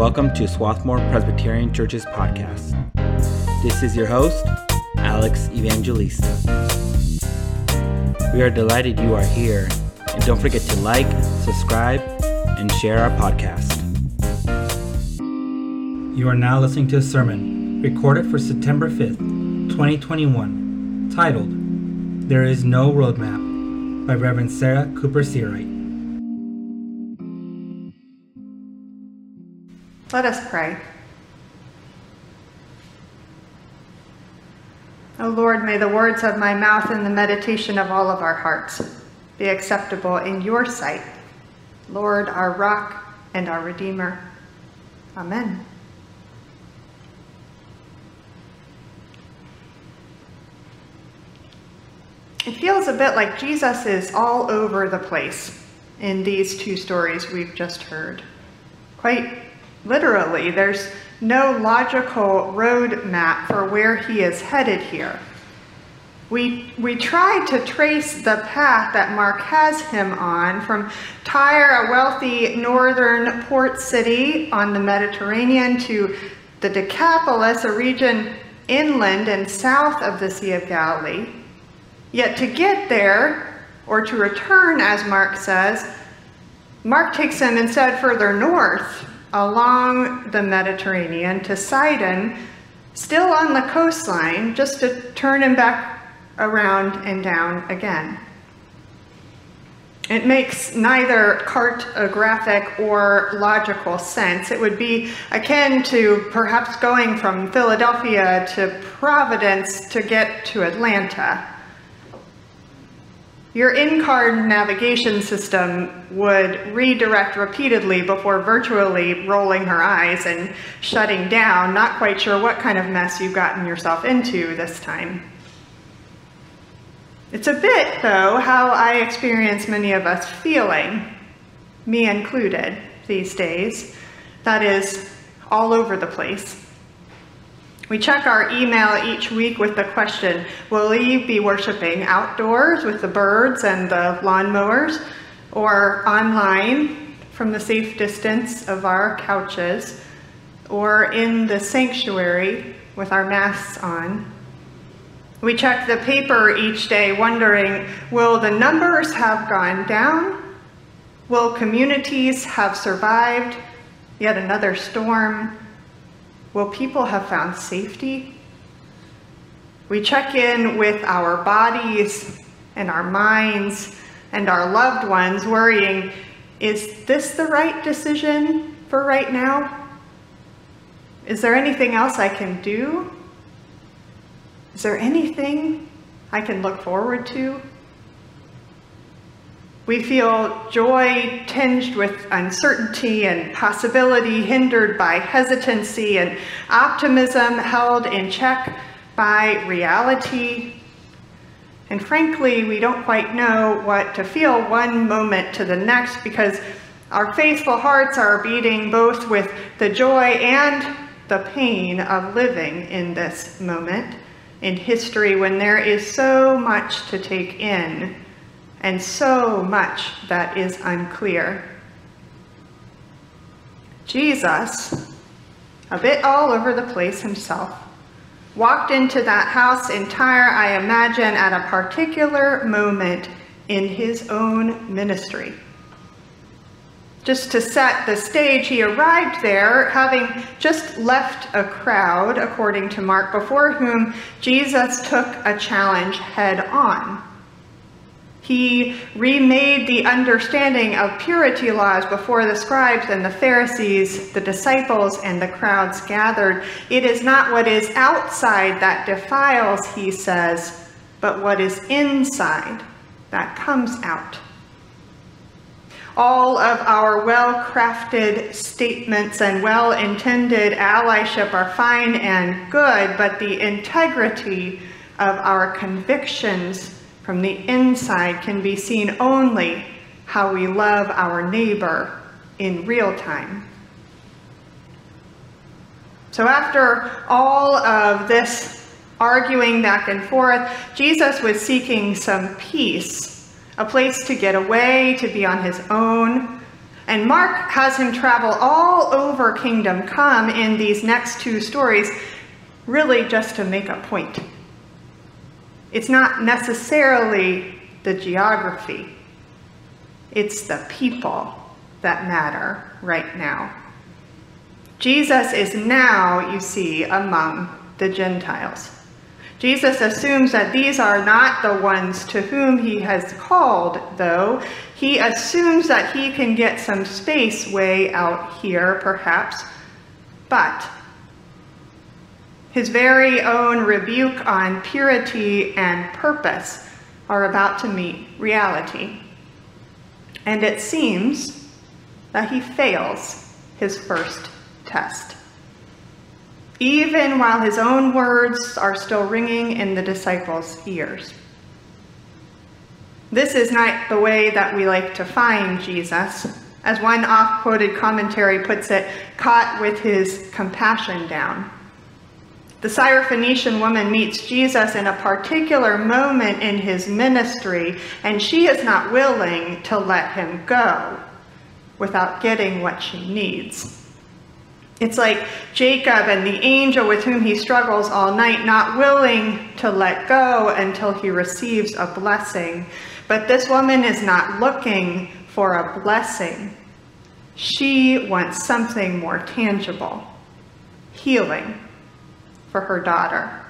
welcome to Swarthmore Presbyterian Church's podcast. This is your host, Alex Evangelista. We are delighted you are here, and don't forget to like, subscribe, and share our podcast. You are now listening to a sermon recorded for September 5th, 2021, titled There Is No Roadmap by Reverend Sarah Cooper Searight. Let us pray. O Lord, may the words of my mouth and the meditation of all of our hearts be acceptable in your sight, Lord, our rock and our Redeemer. Amen. It feels a bit like Jesus is all over the place in these two stories we've just heard. Quite literally, there's no logical road map for where he is headed here. We, we try to trace the path that Mark has him on from Tyre, a wealthy northern port city on the Mediterranean, to the Decapolis, a region inland and south of the Sea of Galilee. Yet to get there, or to return, as Mark says, Mark takes him instead further north along the Mediterranean to Sidon, still on the coastline, just to turn him back around and down again. It makes neither cartographic or logical sense. It would be akin to perhaps going from Philadelphia to Providence to get to Atlanta. Your in-car navigation system would redirect repeatedly before virtually rolling her eyes and shutting down, not quite sure what kind of mess you've gotten yourself into this time. It's a bit, though, how I experience many of us feeling, me included, these days. That is, all over the place. We check our email each week with the question Will you be worshiping outdoors with the birds and the lawnmowers, or online from the safe distance of our couches, or in the sanctuary with our masks on? We check the paper each day wondering Will the numbers have gone down? Will communities have survived yet another storm? Will people have found safety? We check in with our bodies and our minds and our loved ones, worrying is this the right decision for right now? Is there anything else I can do? Is there anything I can look forward to? We feel joy tinged with uncertainty and possibility, hindered by hesitancy, and optimism held in check by reality. And frankly, we don't quite know what to feel one moment to the next because our faithful hearts are beating both with the joy and the pain of living in this moment in history when there is so much to take in and so much that is unclear. Jesus, a bit all over the place himself, walked into that house in Tyre, I imagine, at a particular moment in his own ministry. Just to set the stage, he arrived there having just left a crowd, according to Mark, before whom Jesus took a challenge head on. He remade the understanding of purity laws before the scribes and the Pharisees, the disciples, and the crowds gathered. It is not what is outside that defiles, he says, but what is inside that comes out. All of our well crafted statements and well intended allyship are fine and good, but the integrity of our convictions from the inside can be seen only how we love our neighbor in real time. So, after all of this arguing back and forth, Jesus was seeking some peace, a place to get away, to be on his own. And Mark has him travel all over Kingdom Come in these next two stories, really just to make a point. It's not necessarily the geography, it's the people that matter right now. Jesus is now, you see, among the Gentiles. Jesus assumes that these are not the ones to whom he has called, though. He assumes that he can get some space way out here, perhaps. But his very own rebuke on purity and purpose are about to meet reality. And it seems that he fails his first test even while his own words are still ringing in the disciples' ears. This is not the way that we like to find Jesus. As one oft quoted commentary puts it, caught with his compassion down. The Syrophoenician woman meets Jesus in a particular moment in his ministry, and she is not willing to let him go without getting what she needs. It's like Jacob and the angel with whom he struggles all night, not willing to let go until he receives a blessing. But this woman is not looking for a blessing. She wants something more tangible healing for her daughter.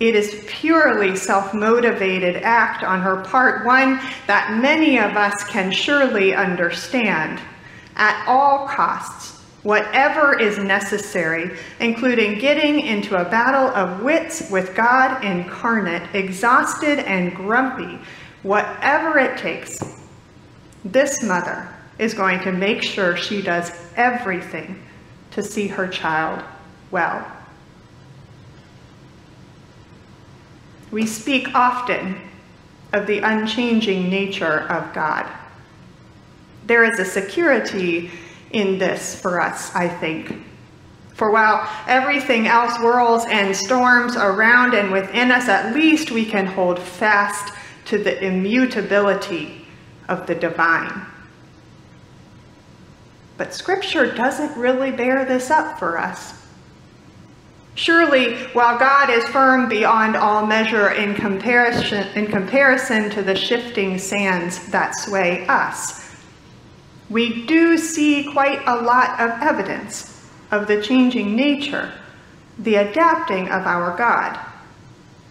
It is purely self motivated act on her part, one that many of us can surely understand. At all costs, whatever is necessary, including getting into a battle of wits with God incarnate, exhausted and grumpy, whatever it takes. This mother is going to make sure she does everything to see her child well. We speak often of the unchanging nature of God. There is a security in this for us, I think. For while everything else whirls and storms around and within us, at least we can hold fast to the immutability of the divine. But Scripture doesn't really bear this up for us. Surely, while God is firm beyond all measure in comparison, in comparison to the shifting sands that sway us, we do see quite a lot of evidence of the changing nature, the adapting of our God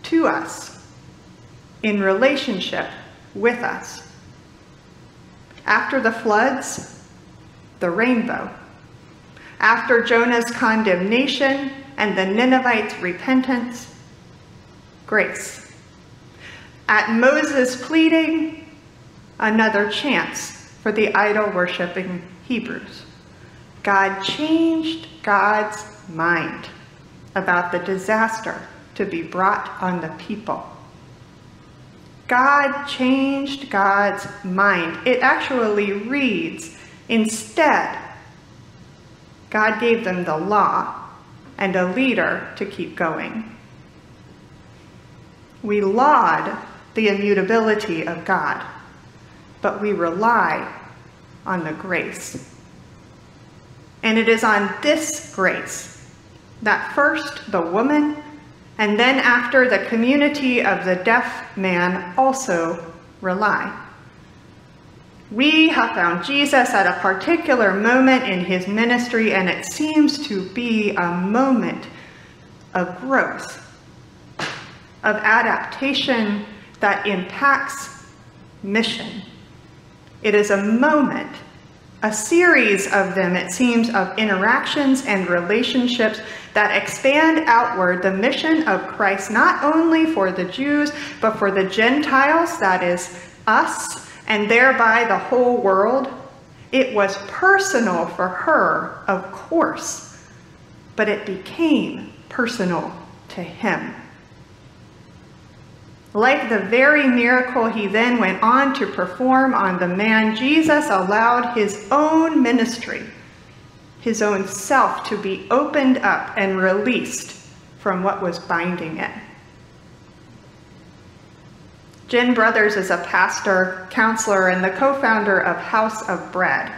to us in relationship with us. After the floods, the rainbow. After Jonah's condemnation and the Ninevites' repentance, grace. At Moses' pleading, another chance for the idol worshiping Hebrews. God changed God's mind about the disaster to be brought on the people. God changed God's mind. It actually reads, instead, God gave them the law and a leader to keep going. We laud the immutability of God but we rely on the grace. And it is on this grace that first the woman, and then after the community of the deaf man also rely. We have found Jesus at a particular moment in his ministry, and it seems to be a moment of growth, of adaptation that impacts mission. It is a moment, a series of them, it seems, of interactions and relationships that expand outward the mission of Christ, not only for the Jews, but for the Gentiles, that is, us, and thereby the whole world. It was personal for her, of course, but it became personal to him. Like the very miracle he then went on to perform on the man, Jesus allowed his own ministry, his own self, to be opened up and released from what was binding it. Jen Brothers is a pastor, counselor, and the co founder of House of Bread,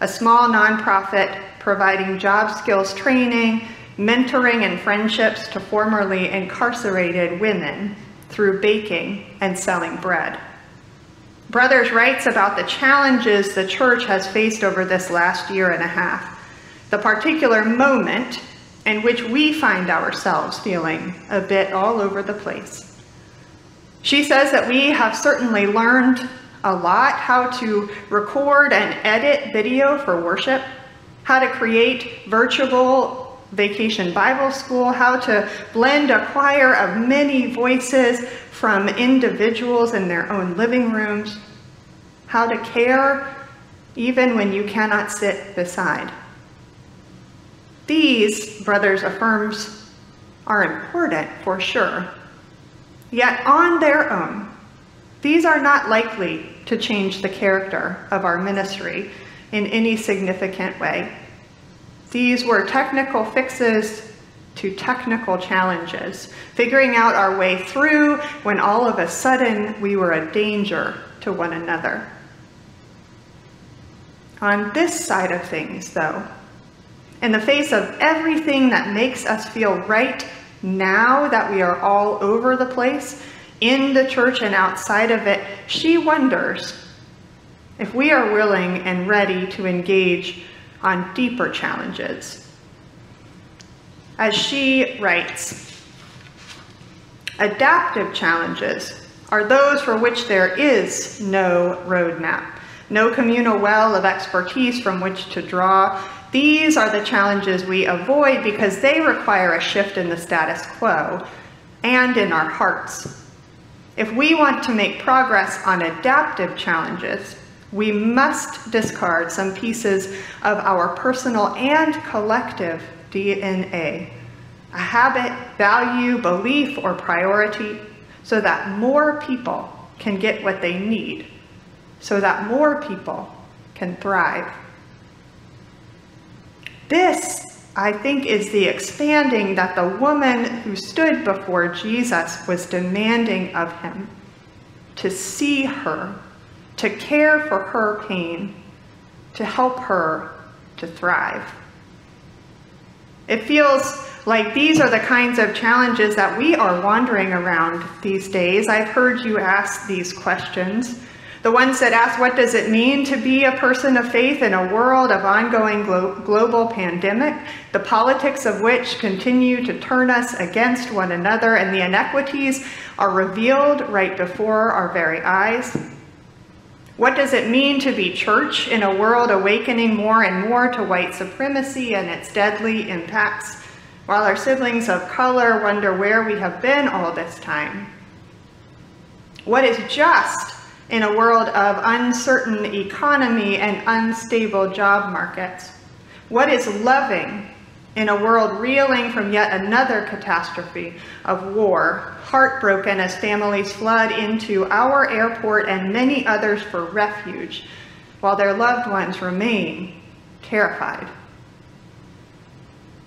a small nonprofit providing job skills training, mentoring, and friendships to formerly incarcerated women through baking and selling bread. Brothers writes about the challenges the church has faced over this last year and a half, the particular moment in which we find ourselves feeling a bit all over the place. She says that we have certainly learned a lot how to record and edit video for worship, how to create virtual Vacation Bible School, how to blend a choir of many voices from individuals in their own living rooms, how to care even when you cannot sit beside. These, brothers affirms, are important for sure. Yet on their own, these are not likely to change the character of our ministry in any significant way. These were technical fixes to technical challenges, figuring out our way through when all of a sudden we were a danger to one another. On this side of things, though, in the face of everything that makes us feel right now that we are all over the place, in the church and outside of it, she wonders if we are willing and ready to engage on deeper challenges. As she writes, adaptive challenges are those for which there is no roadmap, no communal well of expertise from which to draw. These are the challenges we avoid because they require a shift in the status quo and in our hearts. If we want to make progress on adaptive challenges, we must discard some pieces of our personal and collective DNA, a habit, value, belief, or priority, so that more people can get what they need, so that more people can thrive. This, I think, is the expanding that the woman who stood before Jesus was demanding of him to see her to care for her pain, to help her to thrive. It feels like these are the kinds of challenges that we are wandering around these days. I've heard you ask these questions. The ones that ask, what does it mean to be a person of faith in a world of ongoing glo- global pandemic, the politics of which continue to turn us against one another, and the inequities are revealed right before our very eyes? What does it mean to be church in a world awakening more and more to white supremacy and its deadly impacts, while our siblings of color wonder where we have been all this time? What is just in a world of uncertain economy and unstable job markets? What is loving in a world reeling from yet another catastrophe of war, heartbroken as families flood into our airport and many others for refuge, while their loved ones remain terrified.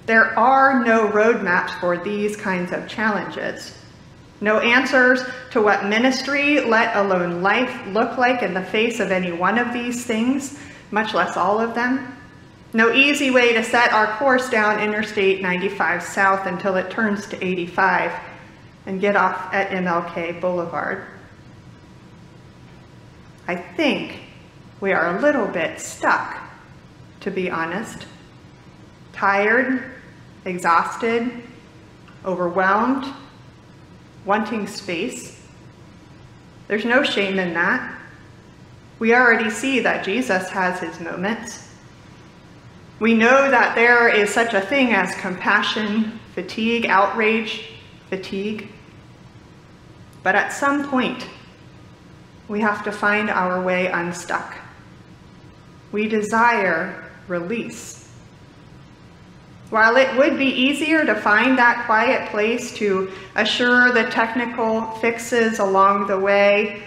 There are no roadmaps for these kinds of challenges. No answers to what ministry, let alone life, look like in the face of any one of these things, much less all of them. No easy way to set our course down Interstate 95 South until it turns to 85 and get off at MLK Boulevard. I think we are a little bit stuck, to be honest. Tired, exhausted, overwhelmed, wanting space. There's no shame in that. We already see that Jesus has his moments. We know that there is such a thing as compassion, fatigue, outrage, fatigue. But at some point, we have to find our way unstuck. We desire release. While it would be easier to find that quiet place to assure the technical fixes along the way,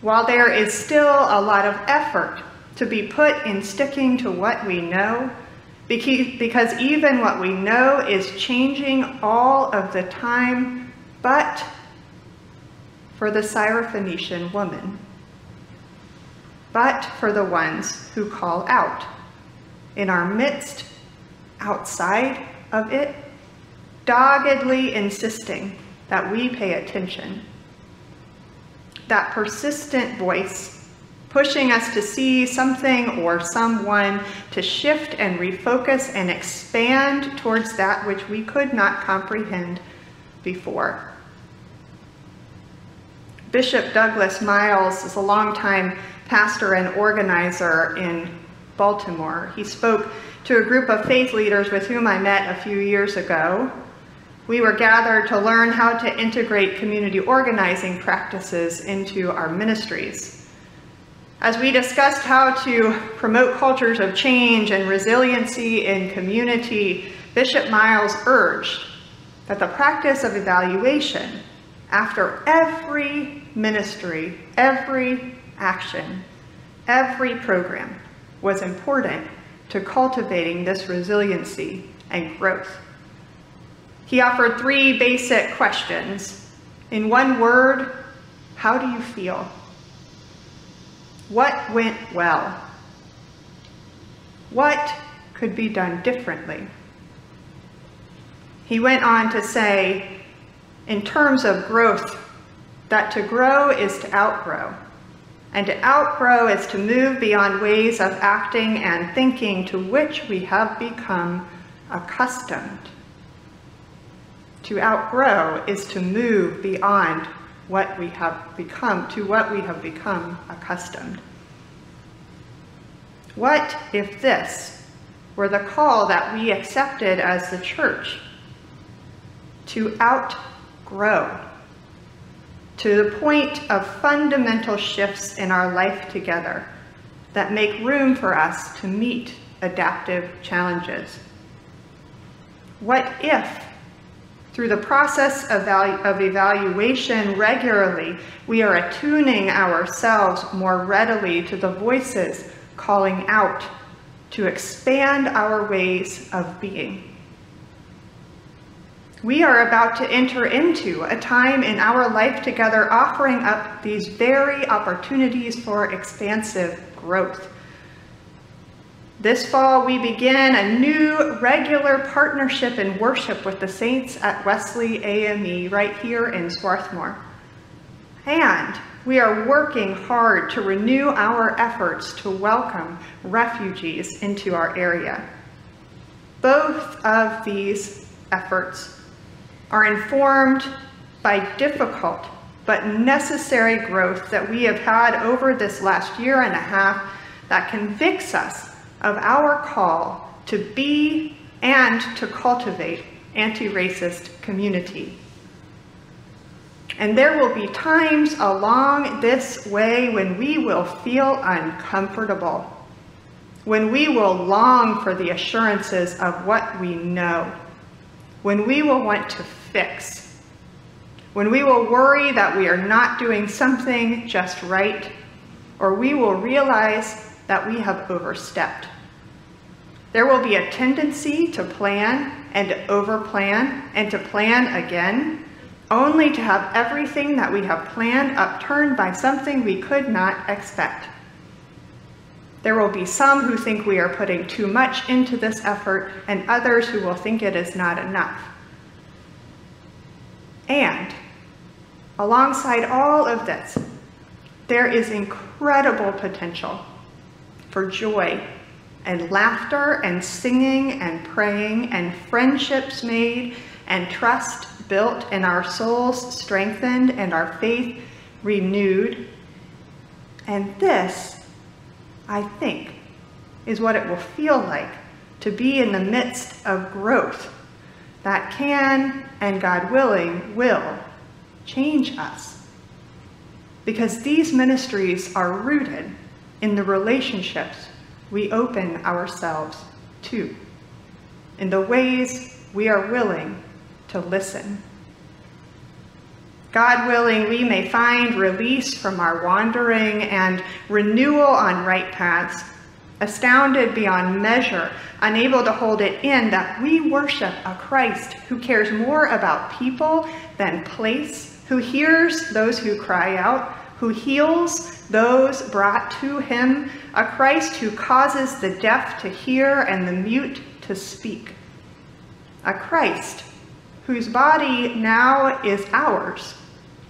while there is still a lot of effort to be put in sticking to what we know, because even what we know is changing all of the time, but for the Syrophoenician woman, but for the ones who call out in our midst, outside of it, doggedly insisting that we pay attention. That persistent voice pushing us to see something or someone, to shift and refocus and expand towards that which we could not comprehend before. Bishop Douglas Miles is a longtime pastor and organizer in Baltimore. He spoke to a group of faith leaders with whom I met a few years ago. We were gathered to learn how to integrate community organizing practices into our ministries. As we discussed how to promote cultures of change and resiliency in community, Bishop Miles urged that the practice of evaluation after every ministry, every action, every program was important to cultivating this resiliency and growth. He offered three basic questions. In one word, how do you feel? What went well? What could be done differently? He went on to say, in terms of growth, that to grow is to outgrow. And to outgrow is to move beyond ways of acting and thinking to which we have become accustomed. To outgrow is to move beyond what we have become, to what we have become accustomed. What if this were the call that we accepted as the church? To outgrow to the point of fundamental shifts in our life together that make room for us to meet adaptive challenges. What if, through the process of, of evaluation regularly, we are attuning ourselves more readily to the voices calling out to expand our ways of being? We are about to enter into a time in our life together offering up these very opportunities for expansive growth. This fall, we begin a new regular partnership in worship with the saints at Wesley AME right here in Swarthmore. And we are working hard to renew our efforts to welcome refugees into our area. Both of these efforts are informed by difficult but necessary growth that we have had over this last year and a half that convicts us of our call to be and to cultivate anti-racist community. And there will be times along this way when we will feel uncomfortable, when we will long for the assurances of what we know, when we will want to fix. When we will worry that we are not doing something just right, or we will realize that we have overstepped. There will be a tendency to plan and to overplan and to plan again, only to have everything that we have planned upturned by something we could not expect. There will be some who think we are putting too much into this effort and others who will think it is not enough. And alongside all of this, there is incredible potential for joy and laughter and singing and praying and friendships made and trust built and our souls strengthened and our faith renewed. And this, I think, is what it will feel like to be in the midst of growth that can, and God willing, will change us. Because these ministries are rooted in the relationships we open ourselves to, in the ways we are willing to listen. God willing, we may find release from our wandering and renewal on right paths astounded beyond measure, unable to hold it in that we worship a Christ who cares more about people than place who hears those who cry out, who heals those brought to him, a Christ who causes the deaf to hear and the mute to speak. A Christ whose body now is ours,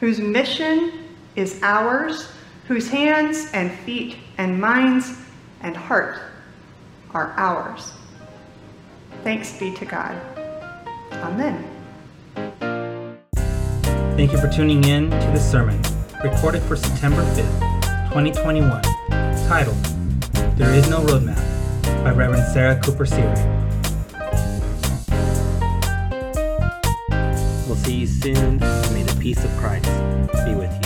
whose mission is ours, whose hands and feet and minds and heart are ours. Thanks be to God. Amen. Thank you for tuning in to this sermon, recorded for September 5th, 2021, titled There Is No Roadmap by Reverend Sarah Cooper Searight. We'll see you soon. May the peace of Christ be with you.